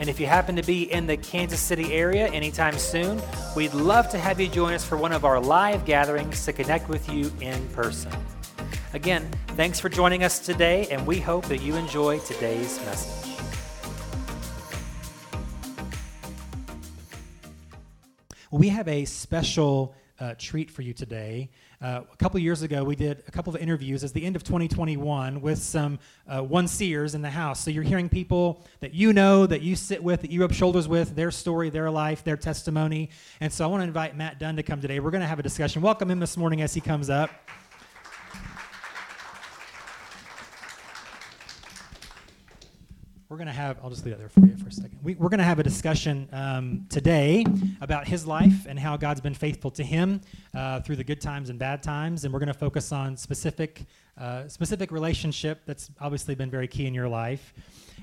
And if you happen to be in the Kansas City area anytime soon, we'd love to have you join us for one of our live gatherings to connect with you in person. Again, thanks for joining us today, and we hope that you enjoy today's message. We have a special uh, treat for you today. Uh, a couple years ago, we did a couple of interviews as the end of 2021 with some uh, one seers in the house. So you're hearing people that you know, that you sit with, that you rub shoulders with, their story, their life, their testimony. And so I want to invite Matt Dunn to come today. We're going to have a discussion. Welcome him this morning as he comes up. We're going to have, I'll just leave that there for you for a second. We, are going to have a discussion um, today about his life and how God's been faithful to him uh, through the good times and bad times. And we're going to focus on specific, uh, specific relationship that's obviously been very key in your life.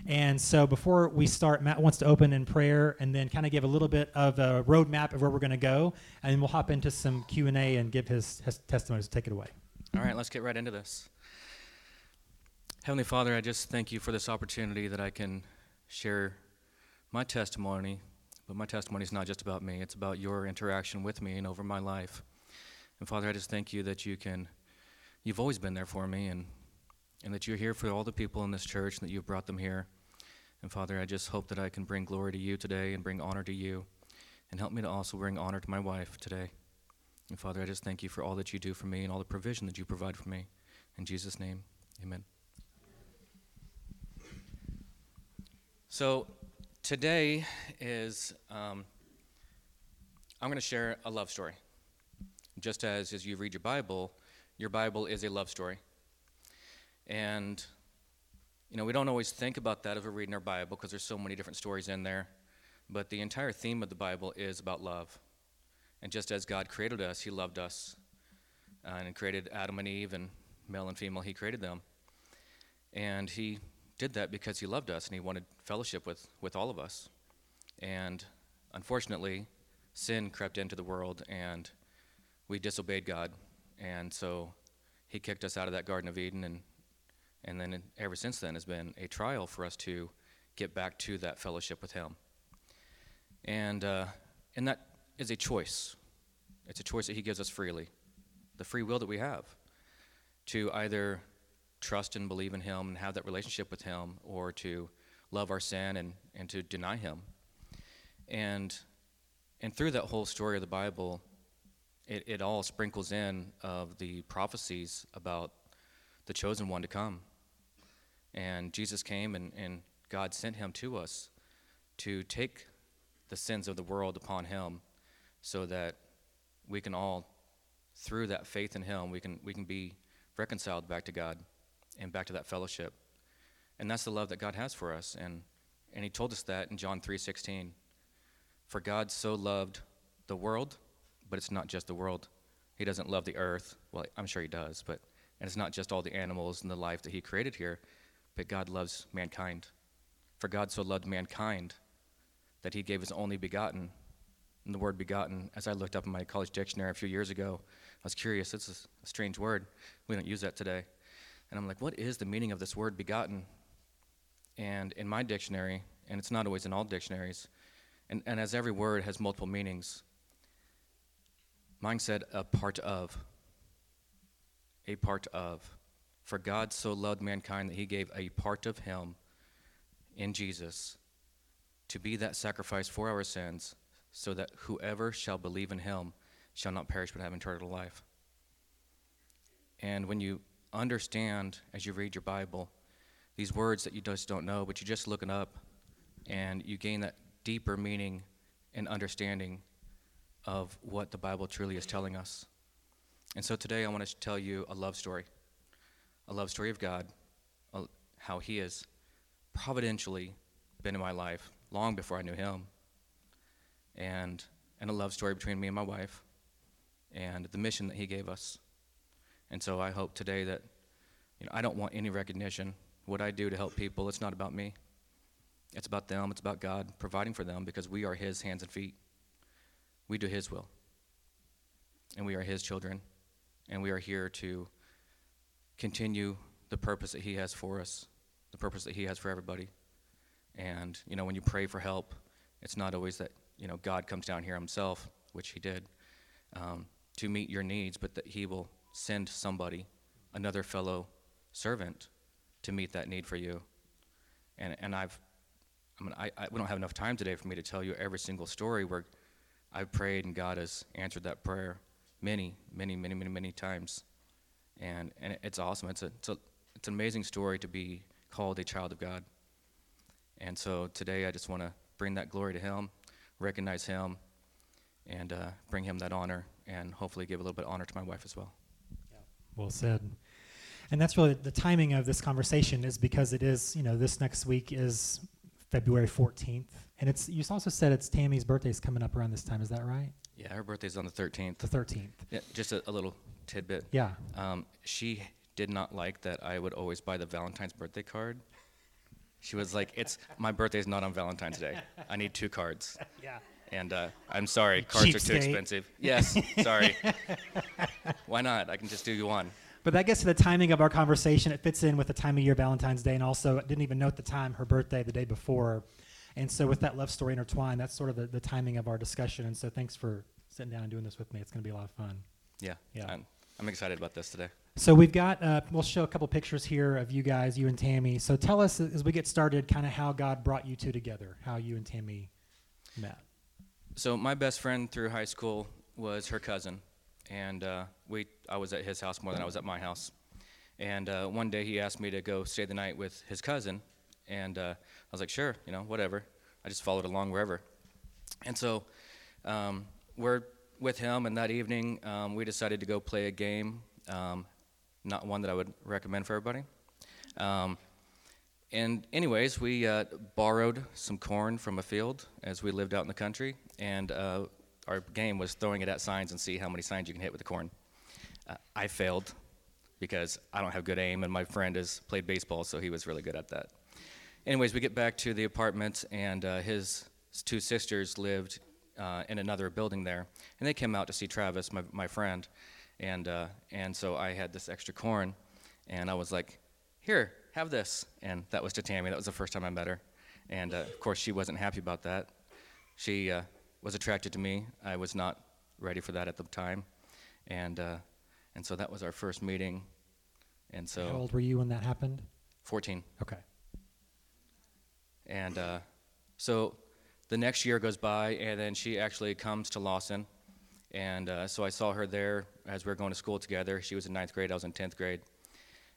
And so before we start, Matt wants to open in prayer and then kind of give a little bit of a roadmap of where we're going to go. And we'll hop into some Q&A and give his, his testimonies. Take it away. All right, let's get right into this. Heavenly Father, I just thank you for this opportunity that I can share my testimony. But my testimony is not just about me, it's about your interaction with me and over my life. And Father, I just thank you that you can, you've always been there for me and, and that you're here for all the people in this church and that you've brought them here. And Father, I just hope that I can bring glory to you today and bring honor to you and help me to also bring honor to my wife today. And Father, I just thank you for all that you do for me and all the provision that you provide for me. In Jesus' name, amen. So today is, um, I'm going to share a love story. Just as, as you read your Bible, your Bible is a love story. And, you know, we don't always think about that as we're reading our Bible because there's so many different stories in there. But the entire theme of the Bible is about love. And just as God created us, He loved us. Uh, and created Adam and Eve, and male and female, He created them. And He did that because he loved us and he wanted fellowship with, with all of us. And unfortunately, sin crept into the world and we disobeyed God. And so he kicked us out of that Garden of Eden. And, and then ever since then has been a trial for us to get back to that fellowship with him. And, uh, and that is a choice. It's a choice that he gives us freely. The free will that we have to either trust and believe in Him and have that relationship with Him, or to love our sin and, and to deny Him. And, and through that whole story of the Bible, it, it all sprinkles in of the prophecies about the chosen one to come. And Jesus came and, and God sent him to us to take the sins of the world upon him so that we can all, through that faith in him, we can, we can be reconciled back to God and back to that fellowship. And that's the love that God has for us. And, and he told us that in John 3:16. For God so loved the world, but it's not just the world. He doesn't love the earth. Well, I'm sure he does, but and it's not just all the animals and the life that he created here, but God loves mankind. For God so loved mankind that he gave his only begotten. And the word begotten, as I looked up in my college dictionary a few years ago, I was curious. It's a strange word. We don't use that today. And I'm like, what is the meaning of this word begotten? And in my dictionary, and it's not always in all dictionaries, and, and as every word has multiple meanings, mine said a part of. A part of. For God so loved mankind that he gave a part of him in Jesus to be that sacrifice for our sins, so that whoever shall believe in him shall not perish but have eternal life. And when you understand as you read your Bible these words that you just don't know, but you just look it up and you gain that deeper meaning and understanding of what the Bible truly is telling us. And so today I want to tell you a love story, a love story of God, how He has providentially been in my life long before I knew Him, and, and a love story between me and my wife, and the mission that He gave us. And so I hope today that, you know, I don't want any recognition. What I do to help people, it's not about me. It's about them, it's about God providing for them because we are His hands and feet. We do His will. And we are His children. And we are here to continue the purpose that He has for us, the purpose that He has for everybody. And, you know, when you pray for help, it's not always that, you know, God comes down here Himself, which He did, um, to meet your needs, but that He will send somebody, another fellow servant, to meet that need for you. And, and I've, I mean, I, I, we don't have enough time today for me to tell you every single story where I've prayed and God has answered that prayer many, many, many, many, many times. And, and it's awesome. It's, a, it's, a, it's an amazing story to be called a child of God. And so today I just want to bring that glory to Him, recognize Him, and uh, bring Him that honor, and hopefully give a little bit of honor to my wife as well. Well said. And that's really the timing of this conversation is because it is, you know, this next week is February 14th. And it's you also said it's Tammy's birthday is coming up around this time. Is that right? Yeah, her birthday's on the 13th. The 13th. Yeah, just a, a little tidbit. Yeah. Um, she did not like that I would always buy the Valentine's birthday card. She was like, "It's my birthday's not on Valentine's Day. I need two cards." Yeah. And uh, I'm sorry, cards are too Cheapskate. expensive. Yes, sorry. Why not? I can just do you one. But that gets to the timing of our conversation. It fits in with the time of year, Valentine's Day, and also I didn't even note the time, her birthday, the day before. And so with that love story intertwined, that's sort of the, the timing of our discussion. And so thanks for sitting down and doing this with me. It's going to be a lot of fun. Yeah. Yeah. I'm, I'm excited about this today. So we've got, uh, we'll show a couple pictures here of you guys, you and Tammy. So tell us as we get started, kind of how God brought you two together, how you and Tammy met. So my best friend through high school was her cousin, and uh, we I was at his house more than I was at my house. And uh, one day he asked me to go stay the night with his cousin, and uh, I was like, sure, you know, whatever. I just followed along wherever. And so um, we're with him, and that evening um, we decided to go play a game, um, not one that I would recommend for everybody. And anyways, we uh, borrowed some corn from a field as we lived out in the country, and uh, our game was throwing it at signs and see how many signs you can hit with the corn. Uh, I failed because I don't have good aim, and my friend has played baseball, so he was really good at that. Anyways, we get back to the apartment, and uh, his two sisters lived uh, in another building there, and they came out to see Travis, my, my friend, and uh, and so I had this extra corn, and I was like, "Here, have this," and that was to Tammy. That was the first time I met her, and uh, of course she wasn't happy about that. She uh, was attracted to me. I was not ready for that at the time, and uh, and so that was our first meeting, and so How old were you when that happened? 14. Okay. And uh, so the next year goes by, and then she actually comes to Lawson. And uh, so I saw her there as we were going to school together. She was in ninth grade, I was in 10th grade.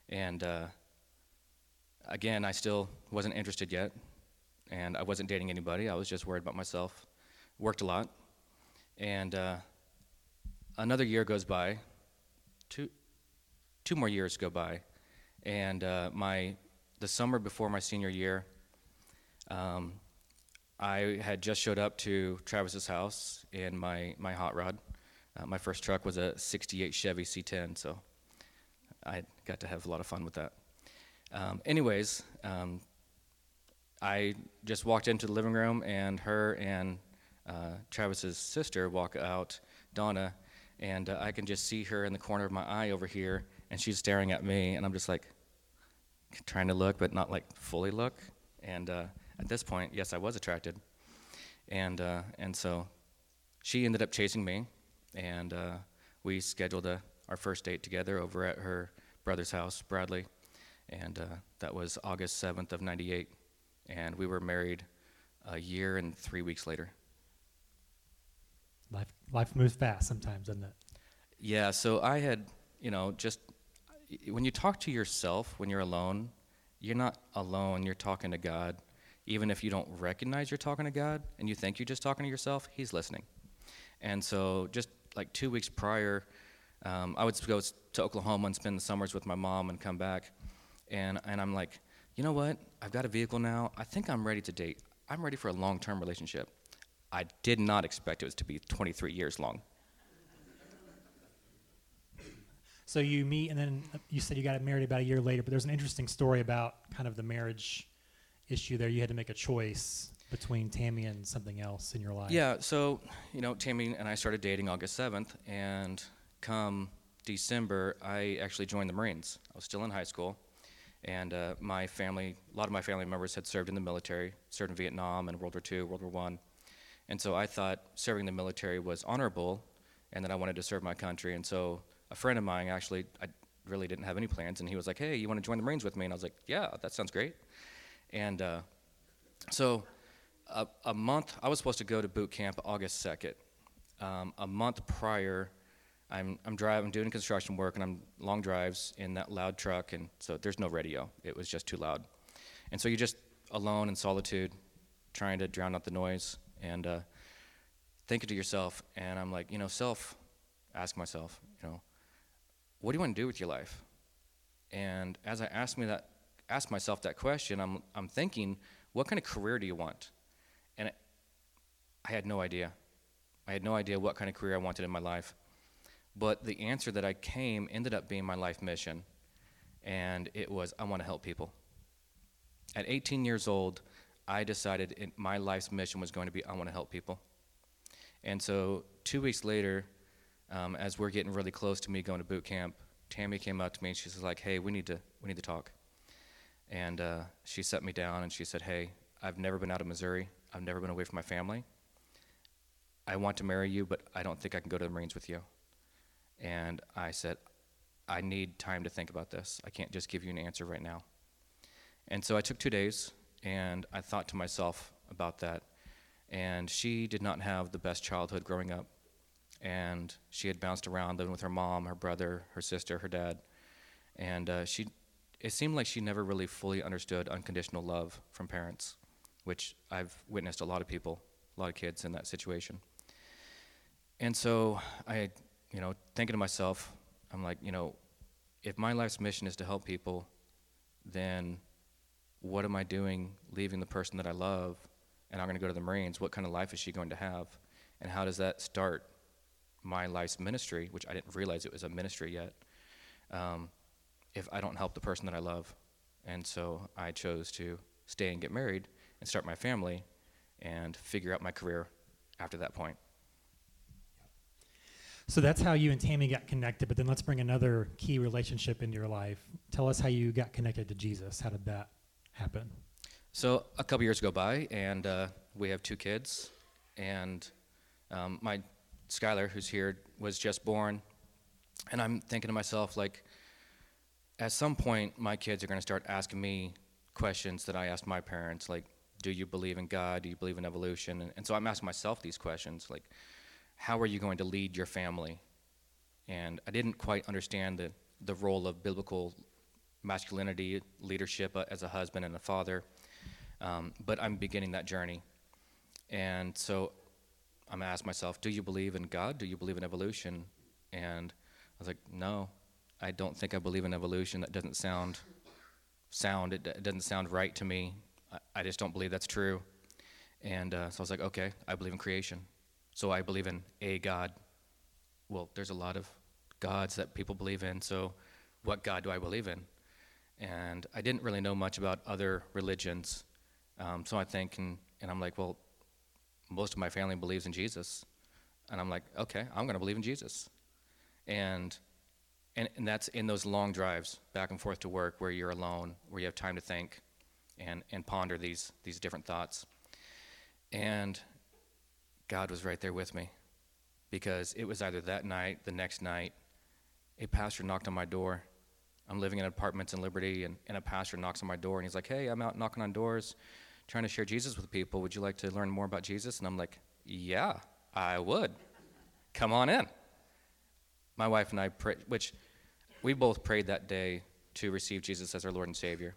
And uh, again, I still wasn't interested yet. And I wasn't dating anybody, I was just worried about myself. Worked a lot. And uh, another year goes by, two, two more years go by. And uh, my, the summer before my senior year, um, I had just showed up to Travis's house in my, my hot rod. Uh, my first truck was a 68 Chevy C10, so I got to have a lot of fun with that. Um, anyways, um, I just walked into the living room, and her and uh, Travis's sister walk out, Donna, and uh, I can just see her in the corner of my eye over here, and she's staring at me, and I'm just like trying to look, but not like fully look. And uh, at this point, yes, I was attracted, and uh, and so she ended up chasing me, and uh, we scheduled a, our first date together over at her brother's house, Bradley, and uh, that was August 7th of '98, and we were married a year and three weeks later. Life life moves fast sometimes, doesn't it? Yeah, so I had, you know, just when you talk to yourself when you're alone, you're not alone, you're talking to God. Even if you don't recognize you're talking to God and you think you're just talking to yourself, He's listening. And so, just like two weeks prior, um, I would go to Oklahoma and spend the summers with my mom and come back. And, and I'm like, you know what? I've got a vehicle now. I think I'm ready to date. I'm ready for a long term relationship. I did not expect it was to be 23 years long. So you meet, and then you said you got married about a year later. But there's an interesting story about kind of the marriage issue there. You had to make a choice between Tammy and something else in your life. Yeah, so, you know, Tammy and I started dating August 7th, and come December, I actually joined the Marines. I was still in high school, and uh, my family, a lot of my family members had served in the military, served in Vietnam and World War II, World War I. And so I thought serving in the military was honorable, and that I wanted to serve my country. And so a friend of mine actually, I really didn't have any plans, and he was like, hey, you want to join the Marines with me? And I was like, yeah, that sounds great. And uh, so a, a, month, I was supposed to go to boot camp August 2nd. Um, a month prior, I'm, I'm driving, doing construction work, and I'm long drives in that loud truck, and so there's no radio. It was just too loud. And so you're just alone in solitude, trying to drown out the noise, and uh, thinking to yourself, and I'm like, you know, self, ask myself, you know, what do you want to do with your life? And as I ask me that, ask myself that question, I'm, I'm thinking, what kind of career do you want? And it, I had no idea. I had no idea what kind of career I wanted in my life. But the answer that I came ended up being my life mission, and it was I want to help people. At 18 years old, I decided it, my life's mission was going to be I want to help people. And so, two weeks later, um, as we're getting really close to me going to boot camp, Tammy came up to me and she was like, "Hey, we need to we need to talk." And uh, she set me down and she said, "Hey, I've never been out of Missouri. I've never been away from my family. I want to marry you, but I don't think I can go to the Marines with you." And I said, "I need time to think about this. I can't just give you an answer right now." And so I took two days and I thought to myself about that. And she did not have the best childhood growing up. And she had bounced around living with her mom, her brother, her sister, her dad. And uh, she, it seemed like she never really fully understood unconditional love from parents, which I've witnessed a lot of people, a lot of kids in that situation. And so I, you know, thinking to myself, I'm like, you know, if my life's mission is to help people, then what am I doing leaving the person that I love and I'm going to go to the Marines? What kind of life is she going to have? And how does that start my life's ministry, which I didn't realize it was a ministry yet, um, if I don't help the person that I love? And so I chose to stay and get married and start my family and figure out my career after that point. So that's how you and Tammy got connected, but then let's bring another key relationship into your life. Tell us how you got connected to Jesus. How did that happen? So a couple years go by, and uh, we have two kids, and um, my Skylar, who's here, was just born, and I'm thinking to myself, like, at some point, my kids are going to start asking me questions that I asked my parents, like, do you believe in God? Do you believe in evolution? And, and so I'm asking myself these questions, like, how are you going to lead your family? And I didn't quite understand the, the role of biblical masculinity, leadership uh, as a husband and a father. Um, but I'm beginning that journey. And so I'm asking myself, do you believe in God? Do you believe in evolution? And I was like, no, I don't think I believe in evolution. That doesn't sound sound. It, it doesn't sound right to me. I, I, just don't believe that's true. And uh, so I was like, okay, I believe in creation. So I believe in a God. Well, there's a lot of gods that people believe in. So what God do I believe in? and I didn't really know much about other religions. Um, so I think, and, and I'm like, well, most of my family believes in Jesus, and I'm like, okay, I'm going to believe in Jesus, and, and and that's in those long drives back and forth to work where you're alone, where you have time to think, and and ponder these these different thoughts, and God was right there with me, because it was either that night, the next night, a pastor knocked on my door I'm living in apartments in Liberty, and, and a pastor knocks on my door, and he's like, Hey, I'm out knocking on doors, trying to share Jesus with people. Would you like to learn more about Jesus? And I'm like, Yeah, I would. Come on in. My wife and I prayed, which we both prayed that day to receive Jesus as our Lord and Savior.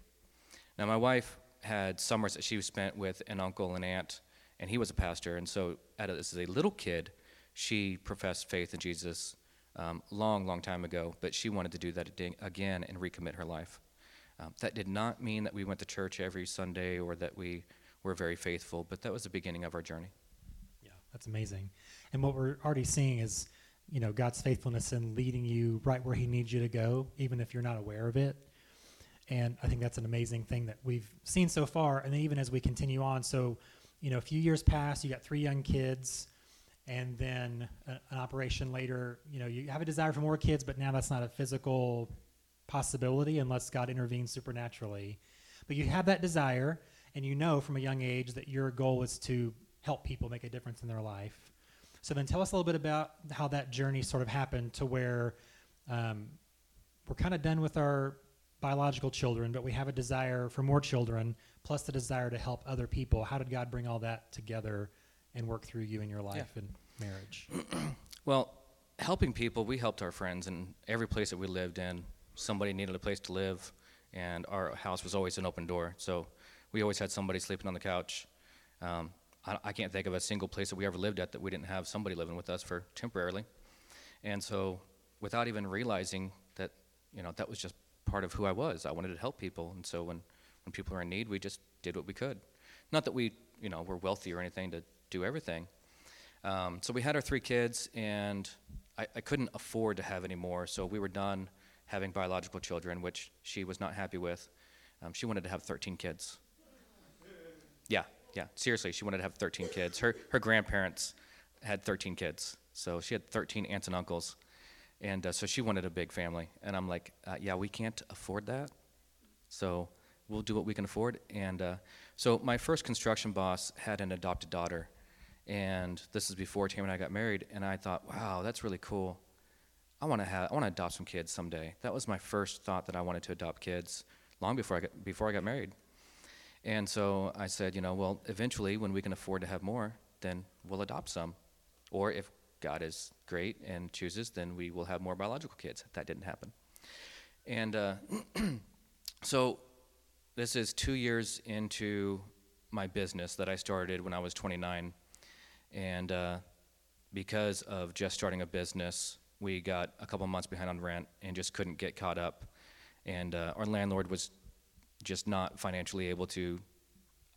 Now, my wife had summers that she spent with an uncle and aunt, and he was a pastor. And so, as a little kid, she professed faith in Jesus um, long, long time ago, but she wanted to do that again and recommit her life. Um, that did not mean that we went to church every Sunday or that we were very faithful, but that was the beginning of our journey. Yeah, that's amazing. And what we're already seeing is you know, God's faithfulness in leading you right where He needs you to go, even if you're not aware of it. And I think that's an amazing thing that we've seen so far. And then even as we continue on, so, you know, a few years pass, you got three young kids, and then a, an operation later, you know, you have a desire for more kids, but now that's not a physical possibility unless God intervenes supernaturally. But you have that desire, and you know from a young age that your goal is to help people make a difference in their life. So then tell us a little bit about how that journey sort of happened to where um, we're kind of done with our biological children, but we have a desire for more children, plus the desire to help other people. How did God bring all that together and work through you in your life yeah. and marriage? well, helping people, we helped our friends in every place that we lived in. Somebody needed a place to live, and our house was always an open door. So we always had somebody sleeping on the couch. Um, I, I can't think of a single place that we ever lived at that we didn't have somebody living with us for temporarily. And so, without even realizing that, you know, that was just part of who I was. I wanted to help people, and so when when people were in need, we just did what we could. Not that we, you know, were wealthy or anything to do everything. Um, so we had our three kids, and I, I couldn't afford to have any more. So we were done having biological children, which she was not happy with. Um, she wanted to have 13 kids. Yeah, yeah, seriously, she wanted to have 13 kids. Her, her grandparents had 13 kids. So she had 13 aunts and uncles. And uh, so she wanted a big family. And I'm like, uh, yeah, we can't afford that. So we'll do what we can afford. And uh, so my first construction boss had an adopted daughter. And this is before Tam and I got married. And I thought, wow, that's really cool. I want to have, I want to adopt some kids someday. That was my first thought that I wanted to adopt kids long before I got, before I got married. And so I said, you know, well, eventually when we can afford to have more, then we'll adopt some. Or if God is great and chooses, then we will have more biological kids. That didn't happen. And uh, so this is two years into my business that I started when I was 29. And uh, because of just starting a business, we got a couple months behind on rent and just couldn't get caught up. And uh, our landlord was just not financially able to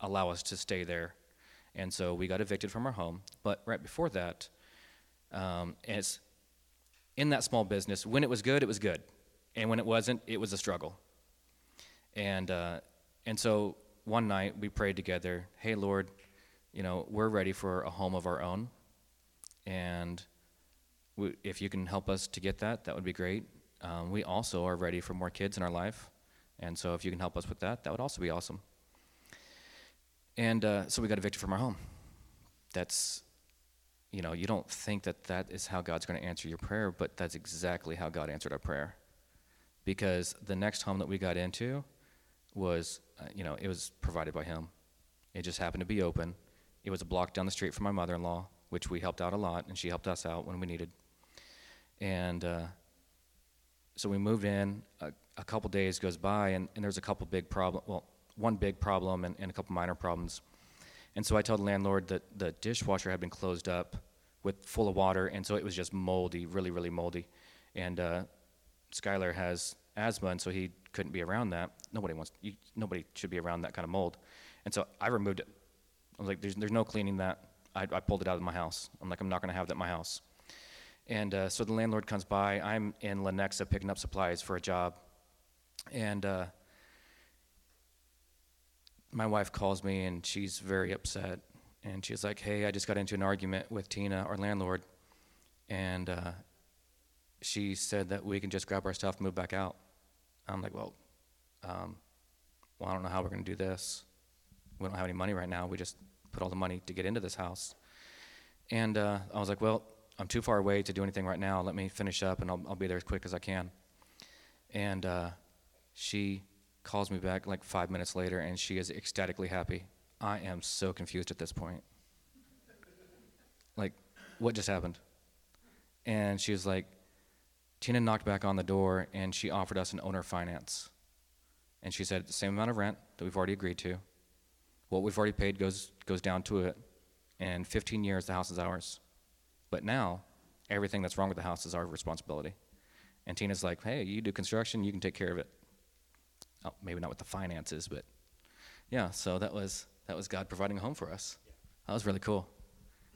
allow us to stay there. And so we got evicted from our home. But right before that, um, it's in that small business, when it was good, it was good. And when it wasn't, it was a struggle. And, uh, and so one night we prayed together, hey, Lord, you know, we're ready for a home of our own. And we, if you can help us to get that, that would be great. Um, we also are ready for more kids in our life. And so if you can help us with that, that would also be awesome. And uh, so we got evicted from our home. That's, you know, you don't think that that is how God's going to answer your prayer, but that's exactly how God answered our prayer. Because the next home that we got into was, uh, you know, it was provided by Him. It just happened to be open. It was a block down the street from my mother in law, which we helped out a lot, and she helped us out when we needed. And uh, so we moved in. A, a couple days goes by, and, and there's a couple big problem. Well, one big problem and, and a couple minor problems. And so I told the landlord that the dishwasher had been closed up with full of water, and so it was just moldy, really, really moldy. And uh, Skylar has asthma, and so he couldn't be around that. Nobody wants, you, nobody should be around that kind of mold. And so I removed it. I was like, there's, there's no cleaning that. I, I pulled it out of my house. I'm like, I'm not going to have that in my house. And uh, so the landlord comes by. I'm in Lenexa picking up supplies for a job. And uh, my wife calls me and she's very upset. And she's like, hey, I just got into an argument with Tina, our landlord. And uh, she said that we can just grab our stuff and move back out. I'm like, well, um, well, I don't know how we're going to do this. We don't have any money right now. We just put all the money to get into this house. And uh, I was like, well, I'm too far away to do anything right now. Let me finish up and I'll, I'll be there as quick as I can. And uh, she calls me back like five minutes later and she is ecstatically happy. I am so confused at this point. Like, what just happened? And she was like, Tina knocked back on the door and she offered us an owner finance. And she said, the same amount of rent that we've already agreed to, what we've already paid goes, goes down to it. And 15 years, the house is ours. But now, everything that's wrong with the house is our responsibility. And Tina's like, hey, you do construction, you can take care of it oh, maybe not with the finances, but yeah. So that was that was God providing a home for us. That was really cool.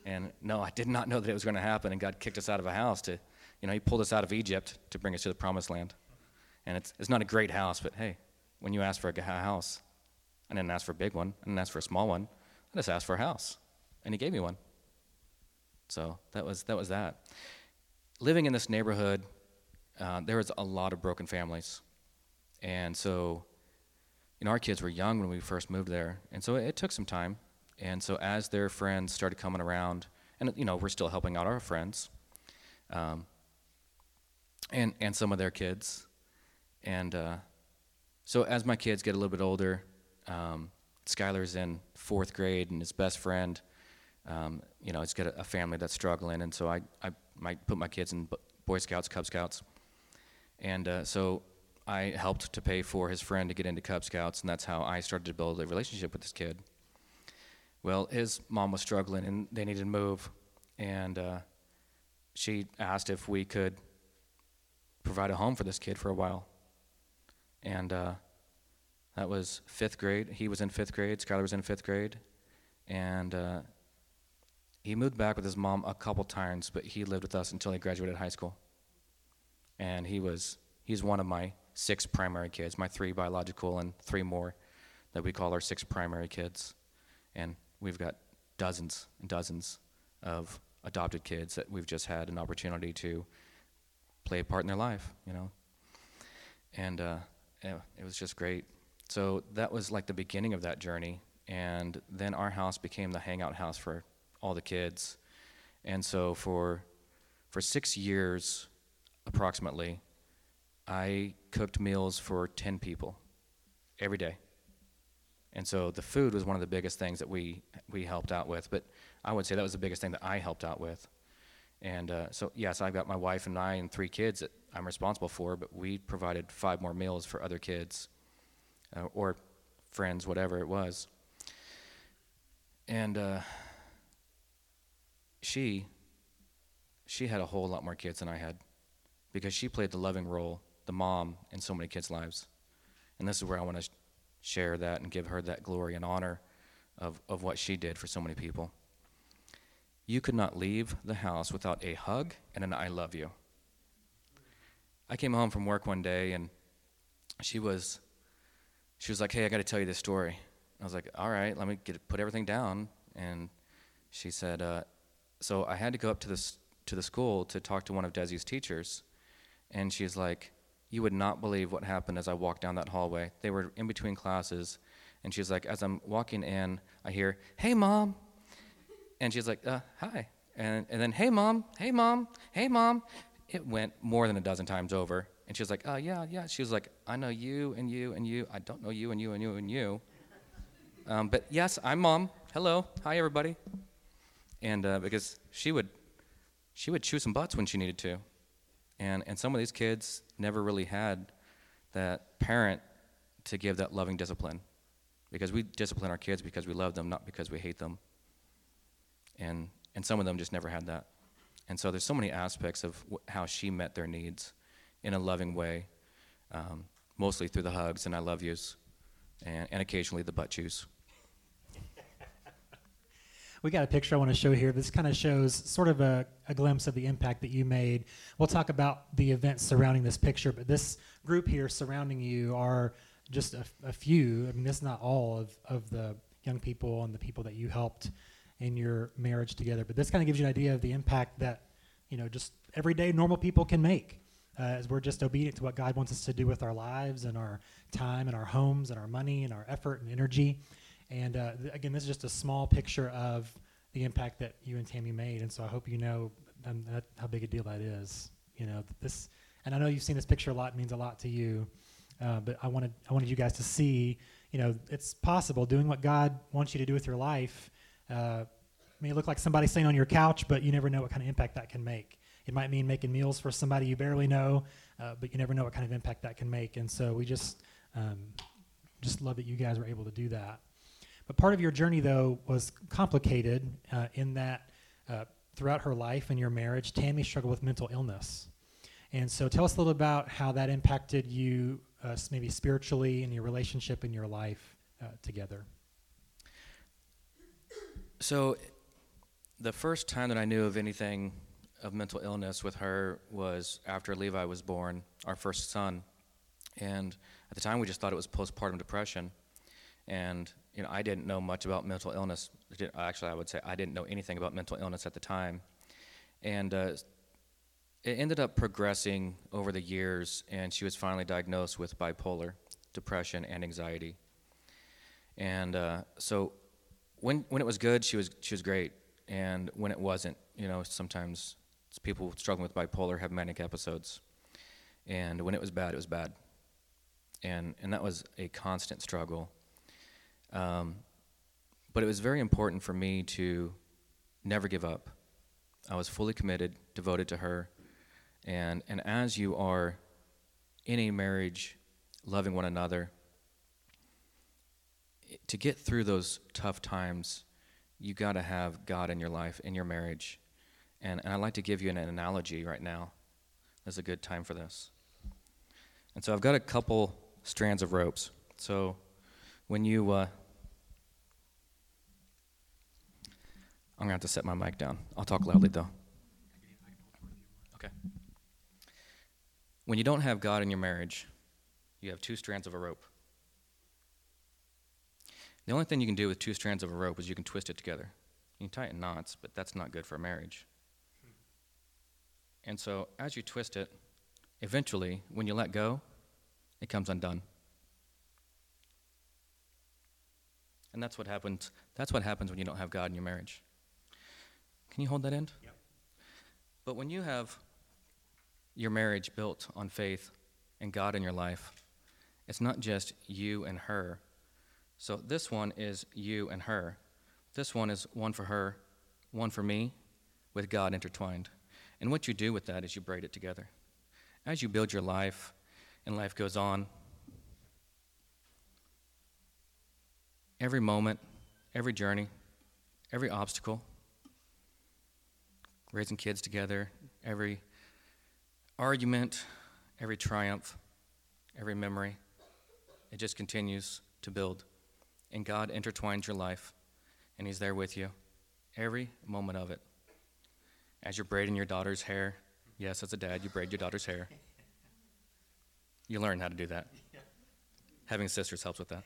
And no, I did not know that it was going to happen. And God kicked us out of a house to, you know, He pulled us out of Egypt to bring us to the promised land. And it's, it's not a great house, but hey, when you ask for a house, I didn't ask for a big one, I didn't ask for a small one, I just asked for a house. And He gave me one. So that was that. Was that. Living in this neighborhood, uh, there was a lot of broken families. And so, you know, our kids were young when we first moved there. And so it, it took some time. And so as their friends started coming around, and, you know, we're still helping out our friends, um, and, and some of their kids. And uh, so as my kids get a little bit older, um, Skylar's in fourth grade, and his best friend, um, you know, he's got a, a, family that's struggling. And so I, I might put my kids in Boy Scouts, Cub Scouts. And uh, so I helped to pay for his friend to get into Cub Scouts, and that's how I started to build a relationship with this kid. Well, his mom was struggling, and they needed to move, and uh, she asked if we could provide a home for this kid for a while. And uh, that was fifth grade. He was in fifth grade. Skylar was in fifth grade, and uh, he moved back with his mom a couple times, but he lived with us until he graduated high school. And he was he's one of my six primary kids, my three biological and three more that we call our six primary kids. And we've got dozens and dozens of adopted kids that we've just had an opportunity to play a part in their life, you know. And uh, yeah, it was just great. So that was like the beginning of that journey. And then our house became the hangout house for all the kids. And so for for six years, approximately, I cooked meals for 10 people every day. And so the food was one of the biggest things that we, we helped out with. But I would say that was the biggest thing that I helped out with. And uh, so, yes, I've got my wife and I and three kids I'm responsible for, but we provided five more meals for other kids uh, or friends, whatever it was. And uh, she, she had a whole lot more kids than I had because she played the loving role the mom in so many kids' lives. And this is where I want to share that and give her that glory and honor of, of what she did for so many people. You could not leave the house without a hug and an I love you. I came home from work one day and she was she was like, "Hey, I got to tell you this story." I was like, "All right, let me get put everything down." And she said, uh, "So I had to go up to this to the school to talk to one of Desi's teachers." And she's like, you would not believe what happened as I walked down that hallway. They were in between classes, and she's like, as I'm walking in, I hear, "Hey, mom," and she's like, uh, "Hi," and and then, "Hey, mom," "Hey, mom," "Hey, mom." It went more than a dozen times over, and she was like, "Oh yeah, yeah." She was like, "I know you and you and you. I don't know you and you and you and you." Um, but yes, I'm mom. Hello, hi everybody. And uh, because she would, she would chew some butts when she needed to. And, and some of these kids never really had that parent to give that loving discipline. Because we discipline our kids because we love them, not because we hate them. And, and some of them just never had that. And so there's so many aspects of wh- how she met their needs in a loving way, um, mostly through the hugs and I love yous, and, and occasionally the butt chews we got a picture I want to show here. This kind of shows sort of a, a, glimpse of the impact that you made. We'll talk about the events surrounding this picture, but this group here surrounding you are just a, a few. I mean, is not all of, of the young people and the people that you helped in your marriage together, but this kind of gives you an idea of the impact that, you know, just everyday normal people can make. Uh, as we're just obedient to what God wants us to do with our lives and our time and our homes and our money and our effort and energy. And uh, th- again, this is just a small picture of the impact that you and Tammy made. And so I hope you know um, that, how big a deal that is. You know, this, and I know you've seen this picture a lot, means a lot to you. Uh, but I wanted, I wanted you guys to see, you know, it's possible doing what God wants you to do with your life. Uh, may look like somebody sitting on your couch, but you never know what kind of impact that can make. It might mean making meals for somebody you barely know, uh, but you never know what kind of impact that can make. And so we just, um, just love that you guys were able to do that. But part of your journey, though, was complicated uh, in that uh, throughout her life and your marriage, Tammy struggled with mental illness. And so tell us a little about how that impacted you, uh, maybe spiritually, in your relationship in your life uh, together. So, the first time that I knew of anything of mental illness with her was after Levi was born, our first son. And at the time, we just thought it was postpartum depression. And you know, I didn't know much about mental illness. Actually, I would say I didn't know anything about mental illness at the time. And uh, it ended up progressing over the years, and she was finally diagnosed with bipolar, depression, and anxiety. And uh, so, when when it was good, she was she was great, and when it wasn't, you know, sometimes people struggling with bipolar have manic episodes, and when it was bad, it was bad, and and that was a constant struggle. Um, but it was very important for me to never give up. I was fully committed, devoted to her, and and as you are in a marriage, loving one another, to get through those tough times, you got to have God in your life, in your marriage. And, and I'd like to give you an, an analogy right now. This is a good time for this. And so I've got a couple strands of ropes. So when you, uh, I'm going to have to set my mic down. I'll talk loudly though. Okay. When you don't have God in your marriage, you have two strands of a rope. The only thing you can do with two strands of a rope is you can twist it together. You can tie it in knots, but that's not good for a marriage. And so as you twist it, eventually, when you let go, it comes undone. And that's what happens. That's what happens when you don't have God in your marriage. Can you hold that end? Yep. But when you have your marriage built on faith and God in your life, it's not just you and her, so this one is you and her. This one is one for her, one for me, with God intertwined. And what you do with that is you braid it together. As you build your life and life goes on, every moment, every journey, every obstacle, raising kids together, every argument, every triumph, every memory, it just continues to build and God intertwines your life, and He's there with you every moment of it. As you're braiding your daughter's hair, yes, as a dad, you braid your daughter's hair. You learn how to do that. Having sisters helps with that.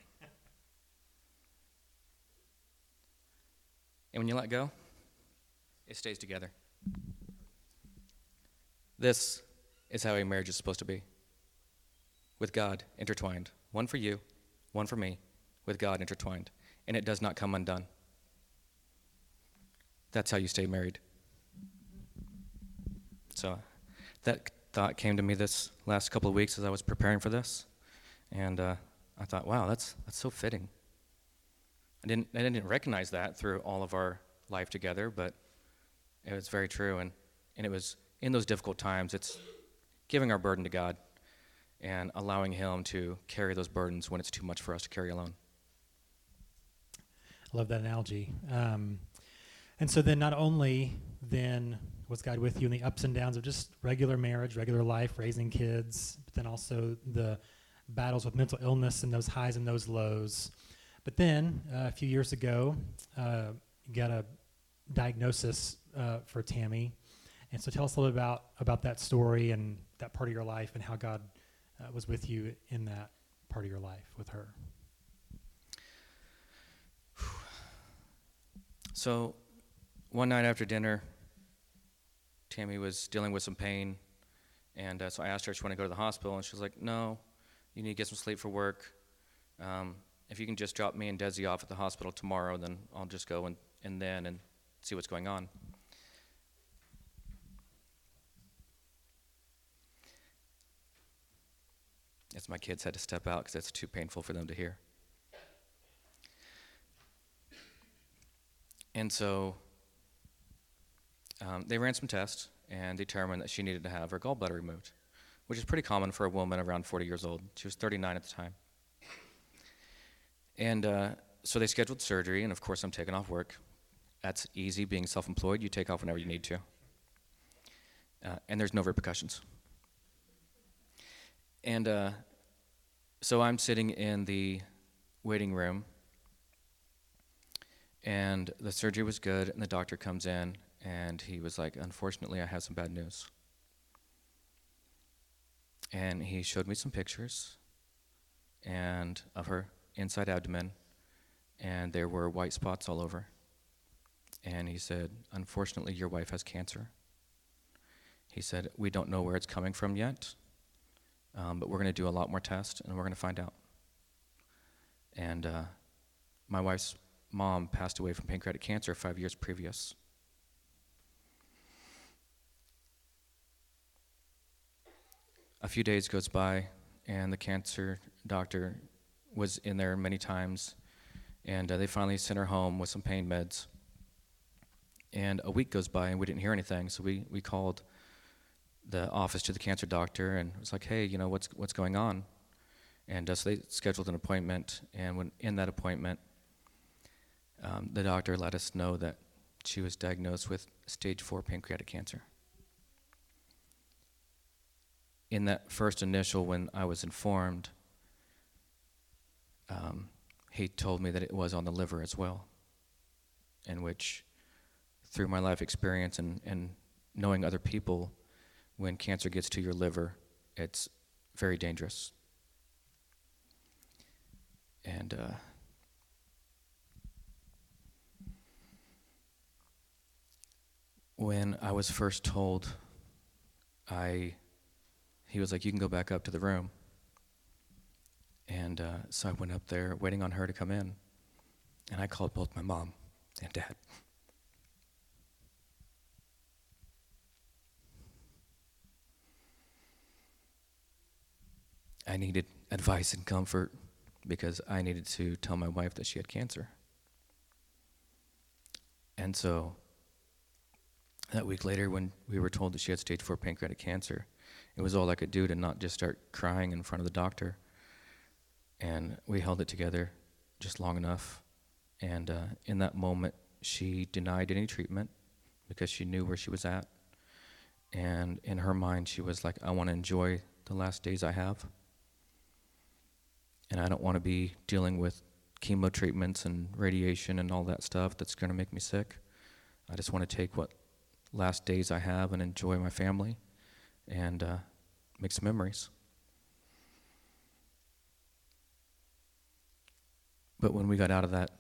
And when you let go, it stays together. This is how a marriage is supposed to be with God intertwined. One for you, one for me, with God intertwined, and it does not come undone. That's how you stay married. So that thought came to me this last couple of weeks as I was preparing for this, and uh, I thought, wow, that's that's so fitting. I didn't I didn't recognize that through all of our life together, but it was very true, and and it was in those difficult times. It's giving our burden to God and allowing Him to carry those burdens when it's too much for us to carry alone. I love that analogy. Um, and so then not only then was God with you in the ups and downs of just regular marriage, regular life, raising kids, but then also the battles with mental illness and those highs and those lows. But then uh, a few years ago, uh, you got a diagnosis uh, for Tammy. And so tell us a little bit about, about that story and that part of your life and how God uh, was with you in that part of your life with her. So, one night after dinner, Tammy was dealing with some pain, and uh, so I asked her if she wanted to go to the hospital, and she was like, "No, you need to get some sleep for work. Um, if you can just drop me and Desi off at the hospital tomorrow, then I'll just go and, and then and see what's going on." As my kids had to step out because it's too painful for them to hear. And so um, they ran some tests and determined that she needed to have her gallbladder removed, which is pretty common for a woman around 40 years old. She was 39 at the time. And uh, so they scheduled surgery, and of course, I'm taking off work. That's easy being self employed. You take off whenever you need to. Uh, and there's no repercussions. And uh, so I'm sitting in the waiting room And the surgery was good, and the doctor comes in, and he was like, Unfortunately, I have some bad news. And he showed me some pictures and of her inside abdomen, and there were white spots all over. And he said, Unfortunately, your wife has cancer. He said, We don't know where it's coming from yet, um, but we're going to do a lot more tests and we're going to find out. And uh, my wife's mom passed away from pancreatic cancer five years previous. A few days goes by, and the cancer doctor was in there many times, and uh, they finally sent her home with some pain meds. And a week goes by, and we didn't hear anything, so we, we called the office to the cancer doctor and was like, hey, you know, what's, what's going on? And uh, so they scheduled an appointment, and when in that appointment, um, the doctor let us know that she was diagnosed with stage four pancreatic cancer. In that first initial, when I was informed, um, he told me that it was on the liver as well, in which, through my life experience and, and knowing other people, when cancer gets to your liver, it's very dangerous. And uh, when I was first told, I he was like, "You can go back up to the room." And uh, so I went up there, waiting on her to come in, and I called both my mom and dad. I needed advice and comfort because I needed to tell my wife that she had cancer. And so that week later, when we were told that she had stage four pancreatic cancer, it was all I could do to not just start crying in front of the doctor. And we held it together just long enough. And uh, in that moment, she denied any treatment because she knew where she was at. And in her mind, she was like, I want to enjoy the last days I have. And I don't want to be dealing with chemo treatments and radiation and all that stuff that's going to make me sick. I just want to take what last days I have and enjoy my family and uh, make some memories. But when we got out of that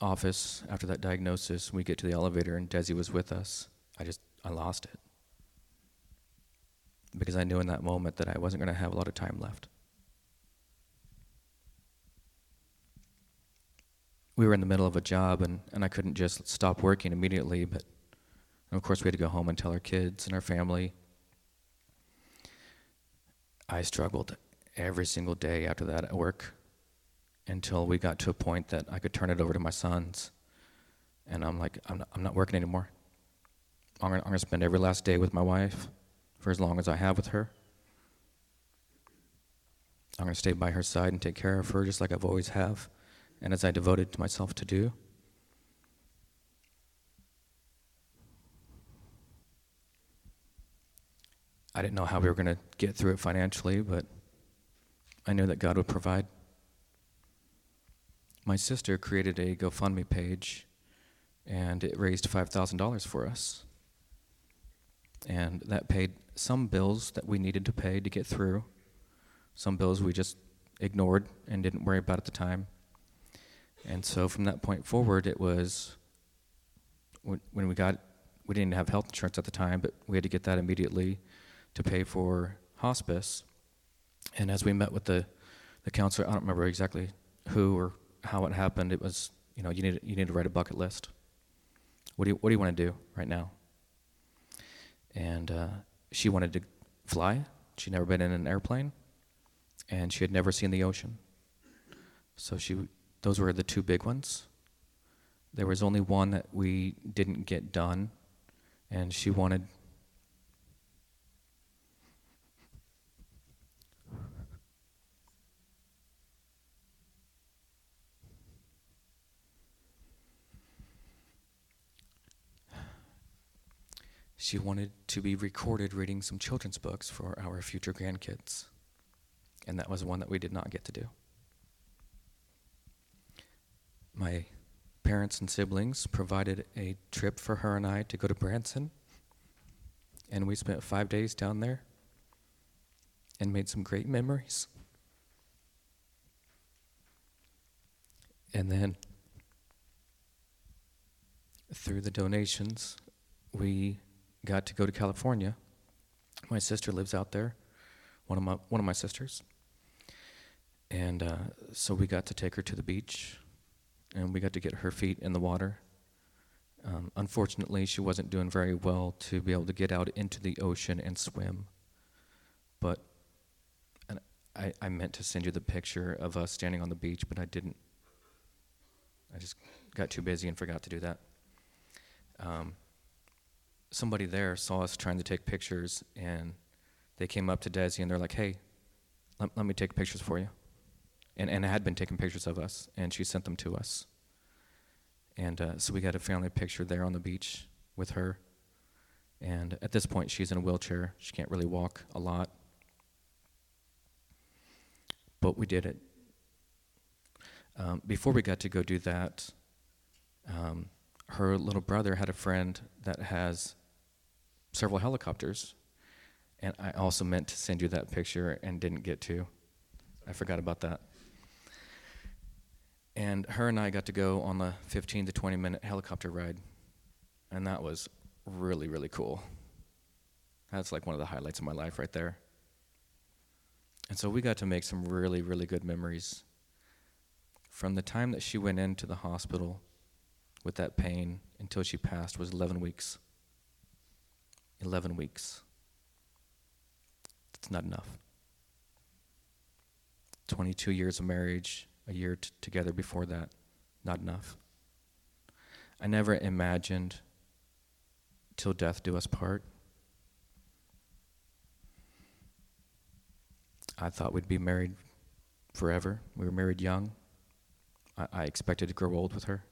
office after that diagnosis, we get to the elevator and Desi was with us. I just, I lost it. Because I knew in that moment that I wasn't going to have a lot of time left. We were in the middle of a job and, and I couldn't just stop working immediately, but and of course, we had to go home and tell our kids and our family. I struggled every single day after that at work until we got to a point that I could turn it over to my sons. And I'm like, I'm not, I'm not working anymore. I'm going to spend every last day with my wife for as long as I have with her. I'm going to stay by her side and take care of her just like I've always have and as I devoted myself to do. I didn't know how we were going to get through it financially, but I knew that God would provide. My sister created a GoFundMe page, and it raised $5,000 for us. And that paid some bills that we needed to pay to get through, some bills we just ignored and didn't worry about at the time. And so from that point forward, it was when, we got, we didn't have health insurance at the time, but we had to get that immediately to pay for hospice. And as we met with the, the counselor, I don't remember exactly who or how it happened. It was, you know, you need, you need to write a bucket list. What do you, what do you want to do right now? And uh, she wanted to fly. She'd never been in an airplane, and she had never seen the ocean. So she, those were the two big ones. There was only one that we didn't get done, and she wanted she wanted to be recorded reading some children's books for our future grandkids. And that was one that we did not get to do. My parents and siblings provided a trip for her and I to go to Branson. And we spent five days down there and made some great memories. And then through the donations, we got to go to California. My sister lives out there, one of my one of my sisters, and uh, so we got to take her to the beach, and we got to get her feet in the water. Um, unfortunately, she wasn't doing very well to be able to get out into the ocean and swim. But and I, I meant to send you the picture of us standing on the beach, but I didn't. I just got too busy and forgot to do that. Um, somebody there saw us trying to take pictures, and they came up to Desi and they're like, "Hey, let, let me take pictures for you." And and had been taking pictures of us, and she sent them to us. And uh, so we got a family picture there on the beach with her. And at this point, she's in a wheelchair. She can't really walk a lot. But we did it. Um, before we got to go do that, um, her little brother had a friend that has several helicopters. And I also meant to send you that picture and didn't get to. I forgot about that. And her and I got to go on the 15 to 20 minute helicopter ride. And that was really, really cool. That's like one of the highlights of my life right there. And so we got to make some really, really good memories. From the time that she went into the hospital with that pain until she passed was 11 weeks. 11 weeks. It's not enough. 22 years of marriage, a year t- together before that, not enough. I never imagined till death do us part. I thought we'd be married forever. We were married young. I, I expected to grow old with her.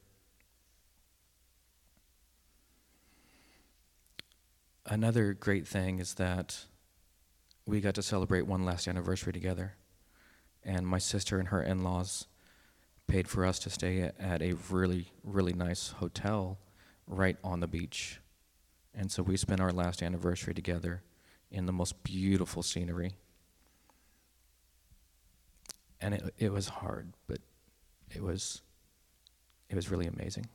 Another great thing is that we got to celebrate one last anniversary together and my sister and her in laws paid for us to stay at a really, really nice hotel right on the beach. And so we spent our last anniversary together in the most beautiful scenery. And it, it was hard, but it was, it was really amazing.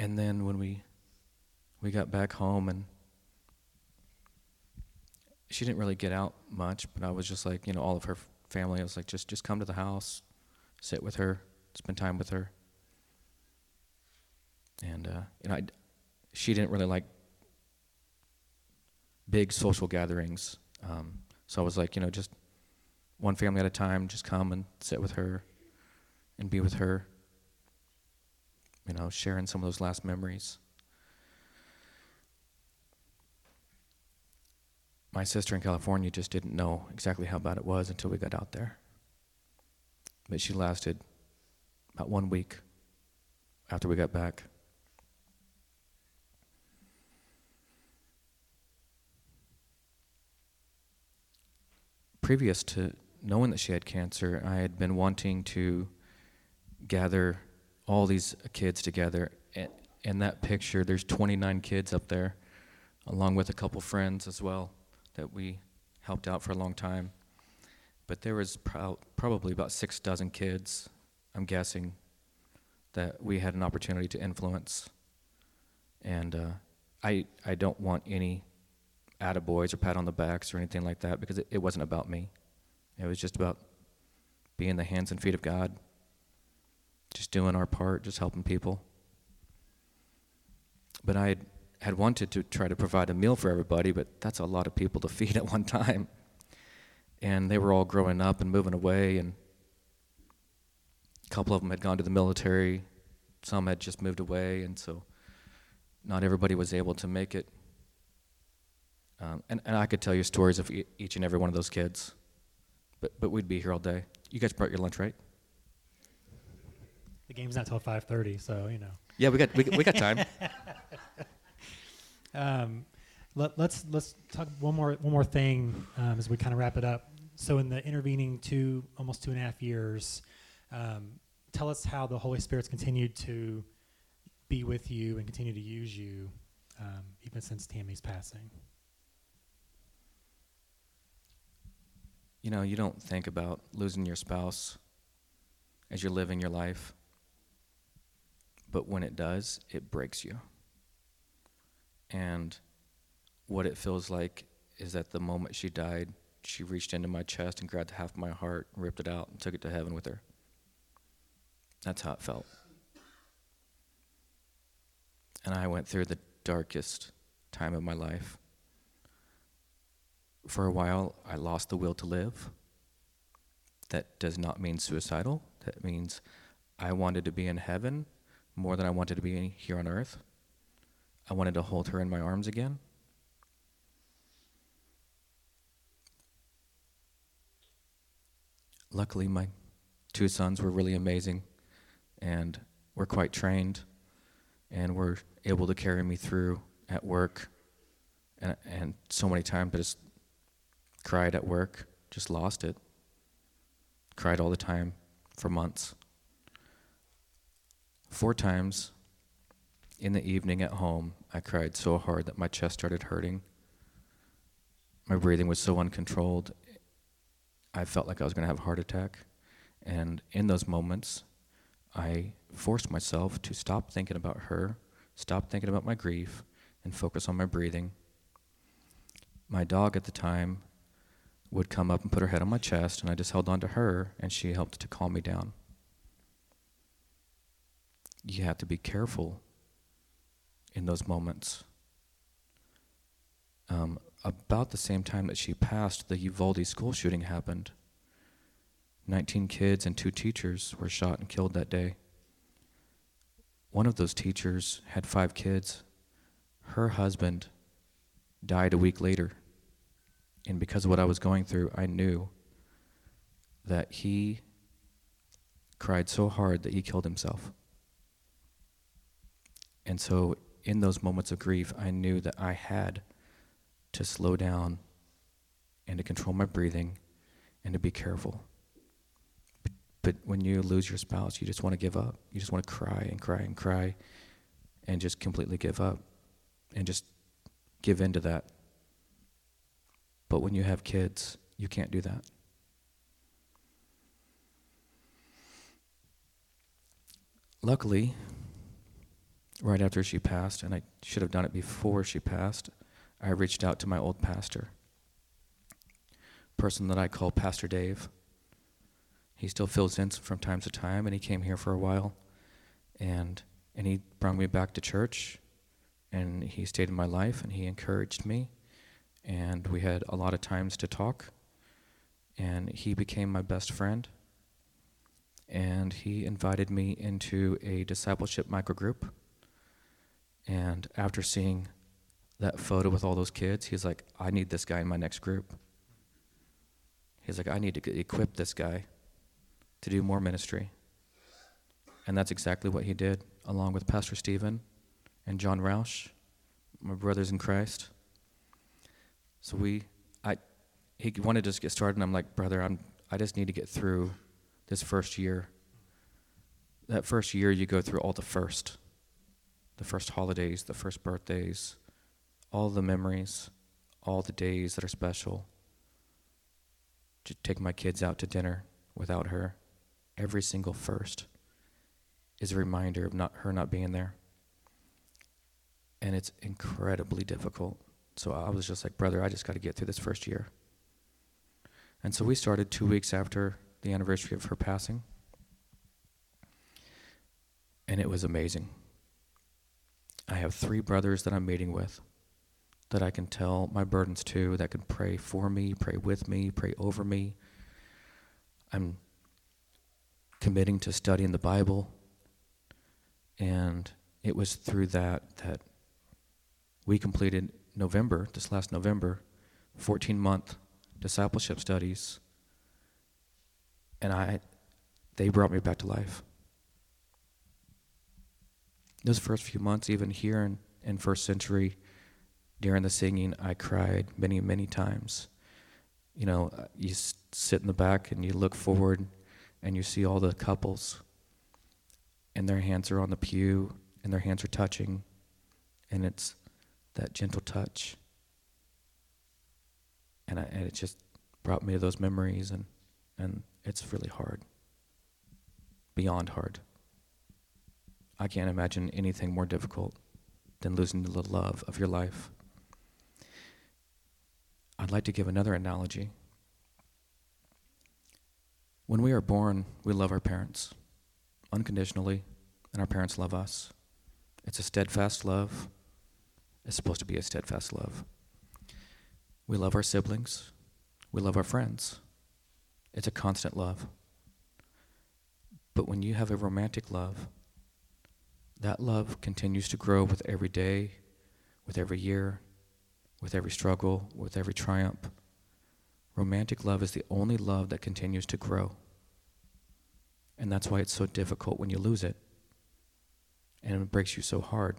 And then when we, we got back home and she didn't really get out much, but I was just like, you know, all of her family. I was like, just just come to the house, sit with her, spend time with her. And uh, you know, I, she didn't really like big social gatherings, um, so I was like, you know, just one family at a time. Just come and sit with her, and be with her. You know, sharing some of those last memories. my sister in California just didn't know exactly how bad it was until we got out there. But she lasted about one week after we got back. Previous to knowing that she had cancer, I had been wanting to gather all these kids together. And in that picture, there's 29 kids up there, along with a couple friends as well that we helped out for a long time. But there was pro- probably about six dozen kids, I'm guessing, that we had an opportunity to influence. And uh, I, I don't want any attaboys or pat on the backs or anything like that because it, it wasn't about me. It was just about being the hands and feet of God, just doing our part, just helping people. But I had wanted to try to provide a meal for everybody, but that's a lot of people to feed at one time. And they were all growing up and moving away, and a couple of them had gone to the military, some had just moved away, and so not everybody was able to make it. Um, and, and I could tell you stories of e- each and every one of those kids, but, but we'd be here all day. You guys brought your lunch, right? The game's not till 5:30, so you know. Yeah, we got we, we got time. Um, let, us let's talk one more one more thing um, as we kind of wrap it up. so, in the intervening two, almost two and a half years, um, tell us how the Holy Spirit's continued to be with you and continue to use you, um, even since Tammy's passing. You know, you don't think about losing your spouse as you're living your life, but when it does, it breaks you. And what it feels like is that the moment she died, she reached into my chest and grabbed half my heart, ripped it out, and took it to heaven with her. That's how it felt. And I went through the darkest time of my life. For a while, I lost the will to live. That does not mean suicidal. That means I wanted to be in heaven more than I wanted to be here on earth. I wanted to hold her in my arms again. Luckily, my two sons were really amazing and were quite trained and were able to carry me through at work. And, and so many times I just cried at work, just lost it. Cried all the time for months. Four times in the evening at home, I cried so hard that my chest started hurting. My breathing was so uncontrolled. I felt like I was going to have a heart attack. And in those moments, I forced myself to stop thinking about her, stop thinking about my grief, and focus on my breathing. My dog at the time would come up and put her head on my chest, and I just held on to her, and she helped to calm me down. You have to be careful in those moments. Um, about the same time that she passed, the Uvalde school shooting happened. 19 kids and two teachers were shot and killed that day. One of those teachers had five kids. Her husband died a week later. And because of what I was going through, I knew that he cried so hard that he killed himself. And so, in those moments of grief, I knew that I had to slow down and to control my breathing and to be careful. But when you lose your spouse, you just want to give up. You just want to cry and cry and cry and just completely give up and just give in to that. But when you have kids, you can't do that. Luckily, right after she passed, and I should have done it before she passed, I reached out to my old pastor, person that I call Pastor Dave. He still fills in from time to time, and he came here for a while, and and he brought me back to church, and he stayed in my life, and he encouraged me, and we had a lot of times to talk, and he became my best friend, and he invited me into a discipleship microgroup, and after seeing that photo with all those kids, he's like, I need this guy in my next group. He's like, I need to equip this guy to do more ministry. And that's exactly what he did, along with Pastor Stephen and John Roush, my brothers in Christ. So we, I, he wanted to just get started, and I'm like, brother, I'm, I just need to get through this first year. That first year, you go through all the first, the first holidays, the first birthdays, all the memories, all the days that are special. To take my kids out to dinner without her, every single first is a reminder of not her not being there. And it's incredibly difficult. So I was just like, brother, I just got to get through this first year. And so we started two weeks after the anniversary of her passing. And it was amazing. I have three brothers that I'm meeting with that I can tell my burdens to, that can pray for me, pray with me, pray over me. I'm committing to studying the Bible. And it was through that that we completed November, this last November, 14 month discipleship studies. And I they brought me back to life. Those first few months, even here in, in first century, during the singing, I cried many, many times. You know, uh, you sit in the back and you look forward and you see all the couples and their hands are on the pew and their hands are touching and it's that gentle touch and, I, and it just brought me to those memories and, and it's really hard beyond hard i can't imagine anything more difficult than losing the love of your life i'd like to give another analogy when we are born, we love our parents unconditionally, and our parents love us. It's a steadfast love. It's supposed to be a steadfast love. We love our siblings. We love our friends. It's a constant love. But when you have a romantic love, that love continues to grow with every day, with every year, with every struggle, with every triumph. Romantic love is the only love that continues to grow. And that's why it's so difficult when you lose it. And it breaks you so hard.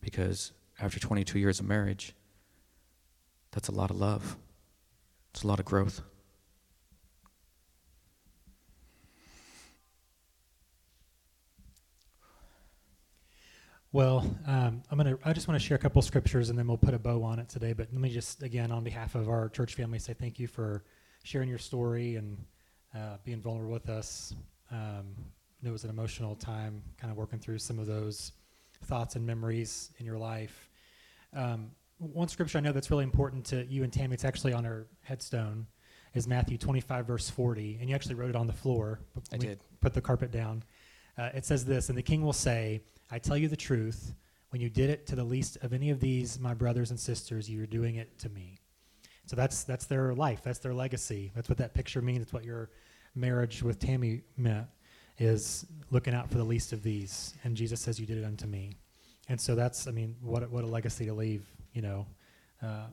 Because after 22 years of marriage, that's a lot of love, it's a lot of growth. Well, um, I'm gonna. I just want to share a couple scriptures, and then we'll put a bow on it today. But let me just, again, on behalf of our church family, say thank you for sharing your story and uh, being vulnerable with us. Um, it was an emotional time, kind of working through some of those thoughts and memories in your life. Um, one scripture I know that's really important to you and Tammy. It's actually on our headstone. Is Matthew 25 verse 40, and you actually wrote it on the floor. I did. Put the carpet down. Uh, it says this, and the king will say. I tell you the truth, when you did it to the least of any of these, my brothers and sisters, you were doing it to me. So that's that's their life. That's their legacy. That's what that picture means. It's what your marriage with Tammy meant is looking out for the least of these. And Jesus says, "You did it unto me." And so that's, I mean, what what a legacy to leave. You know, uh,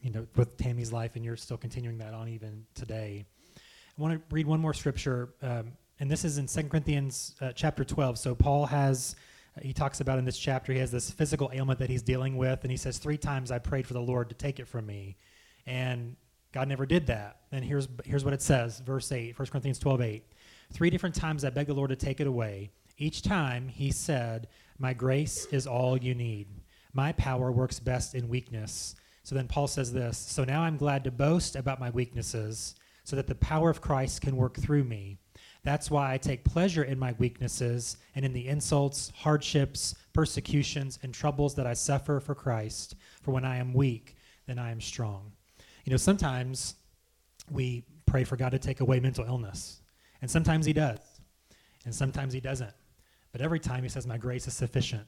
you know, with Tammy's life, and you're still continuing that on even today. I want to read one more scripture, um, and this is in 2 Corinthians uh, chapter 12. So Paul has he talks about in this chapter he has this physical ailment that he's dealing with and he says three times i prayed for the lord to take it from me. And god never did that. And here's here's what it says verse 8 1 corinthians 12 8 three different times i begged the lord to take it away. Each time he said my grace is all you need. My power works best in weakness so then paul says this so now i'm glad to boast about my weaknesses so that the power of christ can work through me that's why I take pleasure in my weaknesses and in the insults, hardships, persecutions, and troubles that I suffer for Christ. For when I am weak, then I am strong. You know, sometimes we pray for God to take away mental illness, and sometimes He does, and sometimes He doesn't. But every time He says, My grace is sufficient.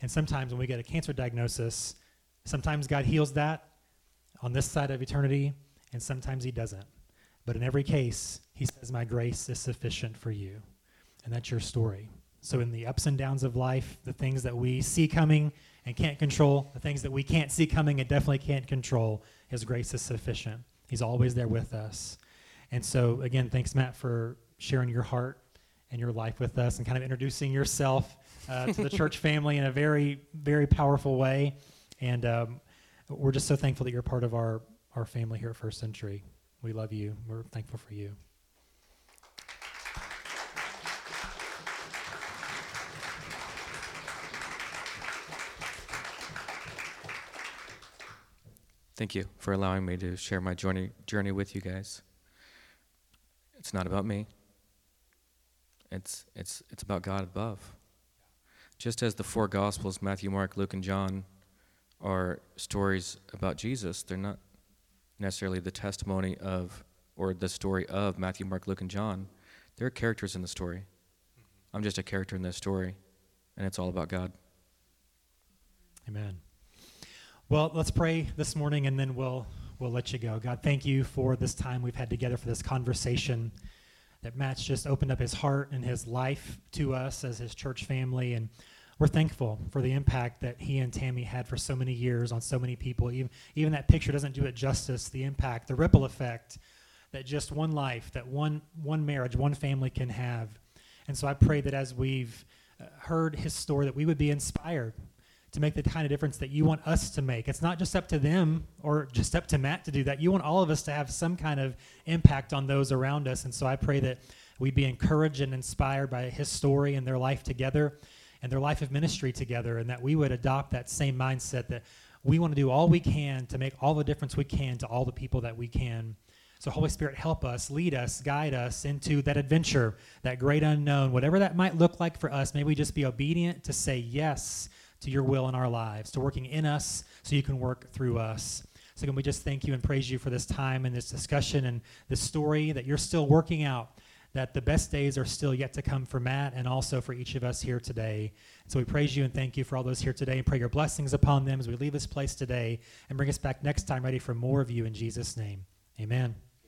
And sometimes when we get a cancer diagnosis, sometimes God heals that on this side of eternity, and sometimes He doesn't. But in every case, he says, My grace is sufficient for you. And that's your story. So, in the ups and downs of life, the things that we see coming and can't control, the things that we can't see coming and definitely can't control, His grace is sufficient. He's always there with us. And so, again, thanks, Matt, for sharing your heart and your life with us and kind of introducing yourself uh, to the church family in a very, very powerful way. And um, we're just so thankful that you're part of our, our family here at First Century. We love you. We're thankful for you. Thank you for allowing me to share my journey, journey with you guys. It's not about me. It's, it's, it's about God above. Just as the four Gospels, Matthew, Mark, Luke, and John, are stories about Jesus, they're not necessarily the testimony of or the story of Matthew, Mark, Luke, and John. There are characters in the story. I'm just a character in this story, and it's all about God. Amen. Well, let's pray this morning, and then we'll we'll let you go. God, thank you for this time we've had together for this conversation. That Matt's just opened up his heart and his life to us as his church family, and we're thankful for the impact that he and Tammy had for so many years on so many people. Even, even that picture doesn't do it justice, the impact, the ripple effect that just one life, that one, one marriage, one family can have. And so I pray that as we've uh, heard his story, that we would be inspired to make the kind of difference that you want us to make. It's not just up to them or just up to Matt to do that. You want all of us to have some kind of impact on those around us. And so I pray that we'd be encouraged and inspired by his story and their life together and their life of ministry together, and that we would adopt that same mindset that we want to do all we can to make all the difference we can to all the people that we can. So, Holy Spirit, help us, lead us, guide us into that adventure, that great unknown, whatever that might look like for us. May we just be obedient to say yes to your will in our lives, to working in us so you can work through us. So, can we just thank you and praise you for this time and this discussion and this story that you're still working out, that the best days are still yet to come for Matt and also for each of us here today. So, we praise you and thank you for all those here today and pray your blessings upon them as we leave this place today and bring us back next time ready for more of you in Jesus' name. Amen.